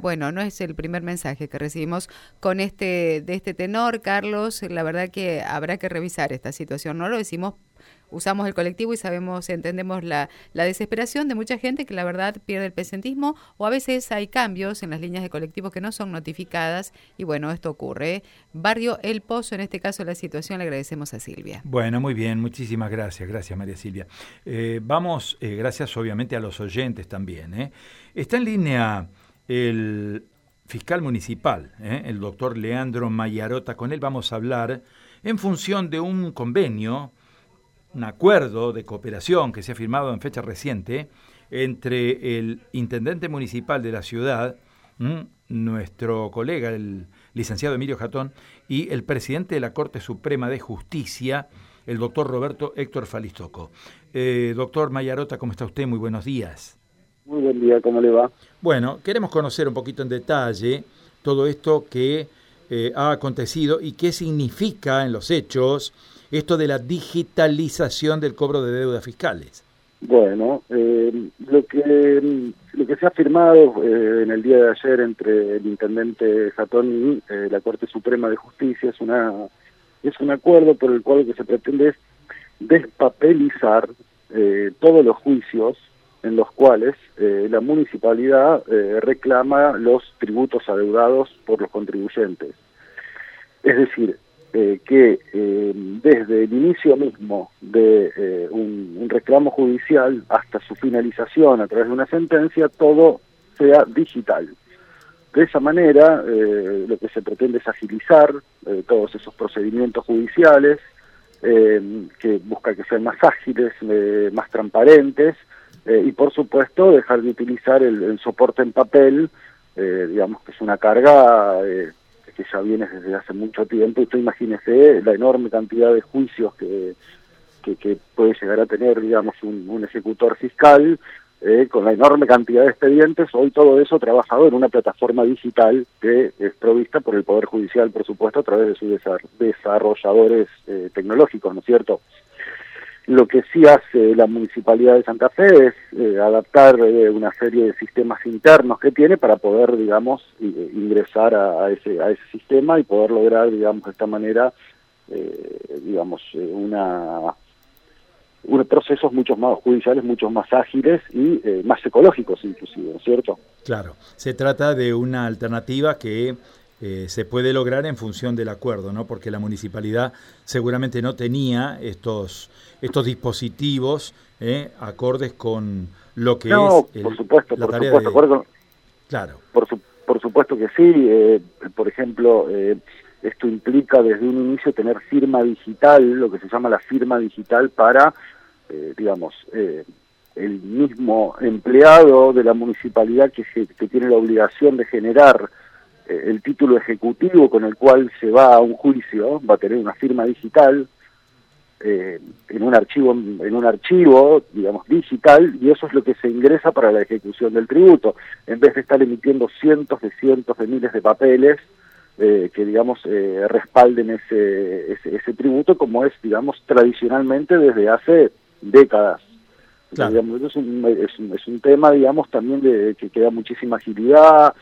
Bueno, no es el primer mensaje que recibimos con este de este tenor, Carlos. La verdad que habrá que revisar esta situación. No lo decimos, usamos el colectivo y sabemos, entendemos la, la desesperación de mucha gente que la verdad pierde el presentismo o a veces hay cambios en las líneas de colectivos que no son notificadas y bueno, esto ocurre. Barrio El Pozo, en este caso la situación, le agradecemos a Silvia. Bueno, muy bien, muchísimas gracias, gracias María Silvia. Eh, vamos, eh, gracias obviamente a los oyentes también. ¿eh? Está en línea el fiscal municipal, ¿eh? el doctor Leandro Mayarota. Con él vamos a hablar en función de un convenio, un acuerdo de cooperación que se ha firmado en fecha reciente entre el intendente municipal de la ciudad, nuestro colega, el licenciado Emilio Jatón, y el presidente de la Corte Suprema de Justicia, el doctor Roberto Héctor Falistoco. Eh, doctor Mayarota, ¿cómo está usted? Muy buenos días. Muy buen día, ¿cómo le va? Bueno, queremos conocer un poquito en detalle todo esto que eh, ha acontecido y qué significa en los hechos esto de la digitalización del cobro de deudas fiscales. Bueno, eh, lo que lo que se ha firmado eh, en el día de ayer entre el intendente Jatón y la Corte Suprema de Justicia es una es un acuerdo por el cual lo que se pretende es despapelizar todos los juicios en los cuales eh, la municipalidad eh, reclama los tributos adeudados por los contribuyentes. Es decir, eh, que desde el inicio mismo de un, un, reclamo judicial hasta su finalización a través de una sentencia, todo sea digital. De esa manera, lo que se pretende es agilizar todos esos procedimientos judiciales, que busca que sean más ágiles, más transparentes, eh, y por supuesto dejar de utilizar el, soporte en papel, eh, digamos que es una carga eh, que ya viene desde hace mucho tiempo. Usted imagínese la enorme cantidad de juicios que, que, puede llegar a tener, digamos, un, ejecutor fiscal, con la enorme cantidad de expedientes, hoy todo eso trabajado en una plataforma digital que es provista por el Poder Judicial, por supuesto, a través de sus desarrolladores tecnológicos, ¿no es cierto? Lo que sí hace la Municipalidad de Santa Fe es eh, adaptar eh, una serie de sistemas internos que tiene para poder, digamos, ingresar a, ese, a ese sistema y poder lograr, digamos, de esta manera, eh, digamos, una unos procesos mucho más judiciales, mucho más ágiles y más ecológicos inclusive, ¿no es cierto? Claro, se trata de una alternativa que eh, se puede lograr en función del acuerdo, ¿no? Porque la municipalidad seguramente no tenía estos estos dispositivos eh, acordes con lo que es el, por supuesto, por supuesto, claro, por, por supuesto que sí. Eh, por ejemplo, esto implica desde un inicio tener firma digital, lo que se llama la firma digital para, digamos, el mismo empleado de la municipalidad que, que tiene la obligación de generar eh, el título ejecutivo con el cual se va a un juicio va a tener una firma digital eh, en un archivo en un archivo digamos digital y eso es lo que se ingresa para la ejecución del tributo. En vez de estar emitiendo cientos de cientos de miles de papeles eh, que digamos respalden ese, ese, tributo como es digamos tradicionalmente desde hace décadas. Digamos, es, un, es, un, es un tema digamos también de que queda muchísima agilidad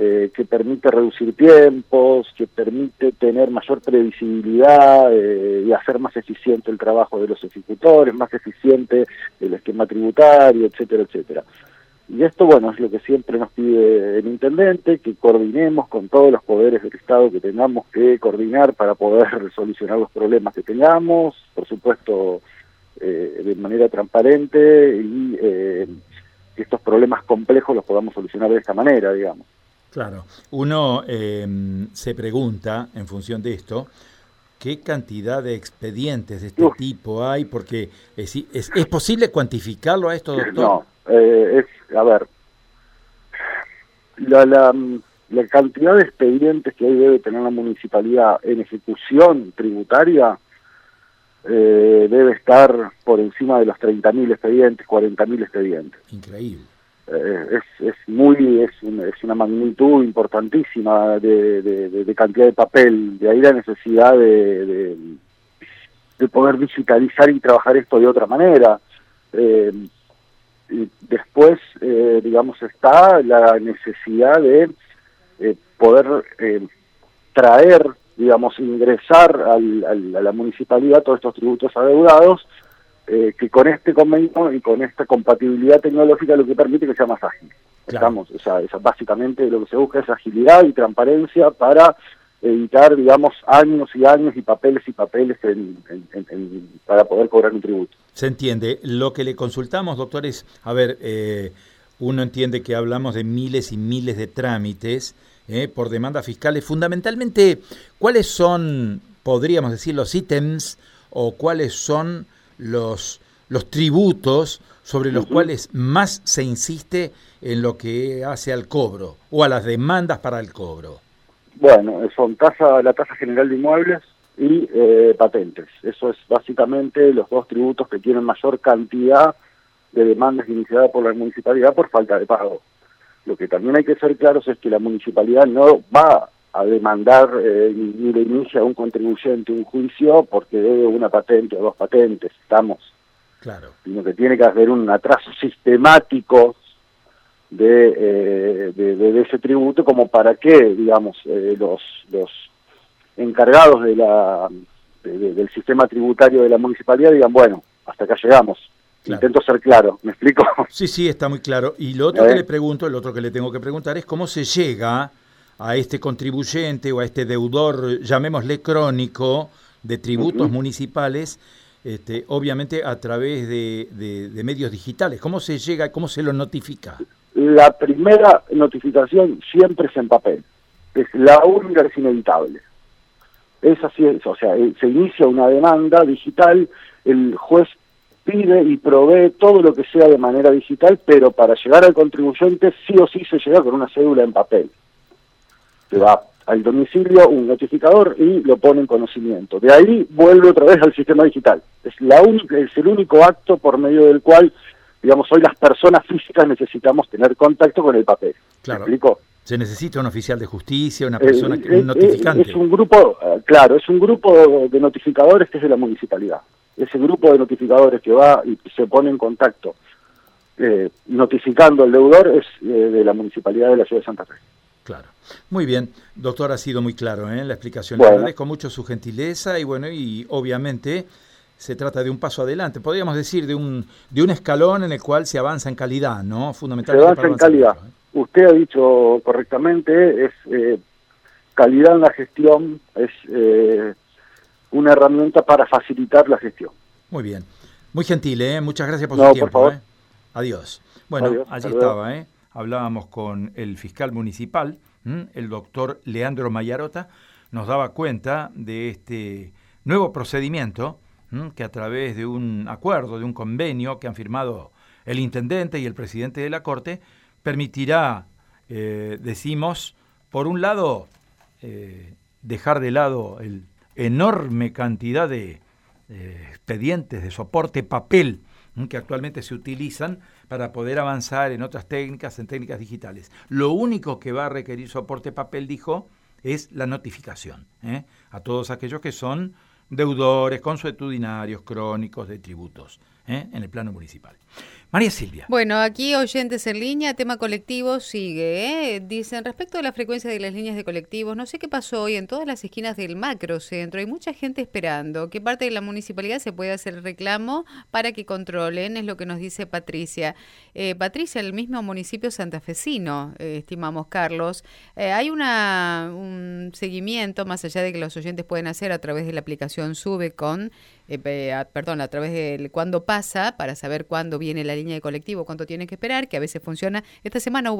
eh, que permite reducir tiempos, que permite tener mayor previsibilidad eh, y hacer más eficiente el trabajo de los ejecutores, más eficiente el esquema tributario, etcétera, etcétera. Y esto, bueno, es lo que siempre nos pide el intendente, que coordinemos con todos los poderes del Estado que tengamos que coordinar para poder solucionar los problemas que tengamos, por supuesto, eh, de manera transparente y que estos problemas complejos los podamos solucionar de esta manera, digamos. Claro, uno em, se pregunta en función de esto, ¿qué cantidad de expedientes de este tipo hay? Porque es, es, es, posible cuantificarlo a esto, doctor? No, eh, es, a ver, la, la, la, cantidad de expedientes que hoy debe tener la municipalidad en ejecución tributaria eh, debe estar por encima de los 30.000 expedientes, 40.000 expedientes. Increíble. Eh, es, es muy es, es una magnitud importantísima de, de, cantidad de papel de ahí la necesidad de, de, poder digitalizar y trabajar esto de otra manera. Eh, y después, eh, digamos, está la necesidad de eh, poder traer, digamos, ingresar al, a la municipalidad todos estos tributos adeudados, que con este convenio y con esta compatibilidad tecnológica lo que permite que sea más ágil. Estamos, o sea, básicamente lo que se busca es agilidad y transparencia para evitar, digamos, años y años y papeles y papeles para poder cobrar un tributo. Se entiende. Lo que le consultamos, doctor, es, a ver, eh, uno entiende que hablamos de miles y miles de trámites eh, por demandas fiscales. Fundamentalmente, ¿cuáles son, podríamos decir, los ítems o cuáles son los, los tributos sobre los cuales más se insiste en lo que hace al cobro o a las demandas para el cobro? Bueno, son tasa, la tasa general de inmuebles y eh, patentes. Eso es básicamente los dos tributos que tienen mayor cantidad de demandas iniciadas por la municipalidad por falta de pago. Lo que también hay que ser claros es que la municipalidad no va a demandar eh, ni le inicia a un contribuyente un juicio porque debe una patente o dos patentes, estamos. Claro. Sino que tiene que haber un atraso sistemático de, eh, de, ese tributo como para que, digamos, eh, los, los encargados de la, del sistema tributario de la municipalidad digan, bueno, hasta acá llegamos. Intento ser claro, ¿me explico? Sí, sí, está muy claro. Y lo otro que le pregunto, el otro que le tengo que preguntar es cómo se llega a este contribuyente o a este deudor, llamémosle crónico, de tributos municipales, este, obviamente a través de, de, medios digitales. ¿Cómo se llega, cómo se lo notifica? la primera notificación siempre es en papel. Es la única es inevitable. Es así, o sea, eh, se inicia una demanda digital, el juez pide y provee todo lo que sea de manera digital, pero para llegar al contribuyente sí o sí se llega con una cédula en papel. Se va al domicilio un notificador y lo pone en conocimiento. De ahí vuelve otra vez al sistema digital. Es, la única, es el único acto por medio del cual digamos, hoy las personas físicas necesitamos tener contacto con el papel. Claro. ¿Me explico? Se necesita un oficial de justicia, una persona, eh, un notificante. Es, un grupo, eh, claro, es un grupo de notificadores que es de la municipalidad. Ese grupo de notificadores que va y se pone en contacto eh, notificando al deudor es de la municipalidad de la ciudad de Santa Fe. Claro. Muy bien, doctor, ha sido muy claro en la explicación. Le agradezco mucho su gentileza y bueno, y obviamente se trata de un paso adelante, podríamos decir de un, de un escalón en el cual se avanza en calidad, ¿no? Fundamentalmente. Se avanza en calidad. ¿eh? Usted ha dicho correctamente, es eh, calidad en la gestión, es eh, una herramienta para facilitar la gestión. Muy bien. Muy gentil, ¿eh? Muchas gracias por su tiempo. Adiós. Bueno, allí estaba, ¿eh? Hablábamos con el fiscal municipal, el doctor Leandro Mayarota, nos daba cuenta de este nuevo procedimiento que a través de un acuerdo, de un convenio que han firmado el intendente y el presidente de la Corte, permitirá, eh, decimos, por un lado, eh, dejar de lado el enorme cantidad de expedientes de soporte papel que actualmente se utilizan para poder avanzar en otras técnicas, en técnicas digitales. Lo único que va a requerir soporte papel, dijo, es la notificación ¿eh? a todos aquellos que son deudores, consuetudinarios, crónicos de tributos ¿eh? en el plano municipal. María Silvia. Bueno, aquí oyentes en línea, tema colectivo sigue. ¿eh? Dicen, respecto a la frecuencia de las líneas de colectivos, no sé qué pasó hoy en todas las esquinas del macrocentro. Hay mucha gente esperando que parte de la municipalidad se pueda hacer el reclamo para que controlen, es lo que nos dice Patricia. Eh, Patricia, el mismo municipio santafesino, eh, estimamos Carlos. Eh, hay una, un seguimiento, más allá de que los oyentes pueden hacer a través de la aplicación Subecon, eh, perdón, a través del cuándo pasa, para saber cuándo viene la línea de colectivo, cuánto tiene que esperar, que a veces funciona. Esta semana hubo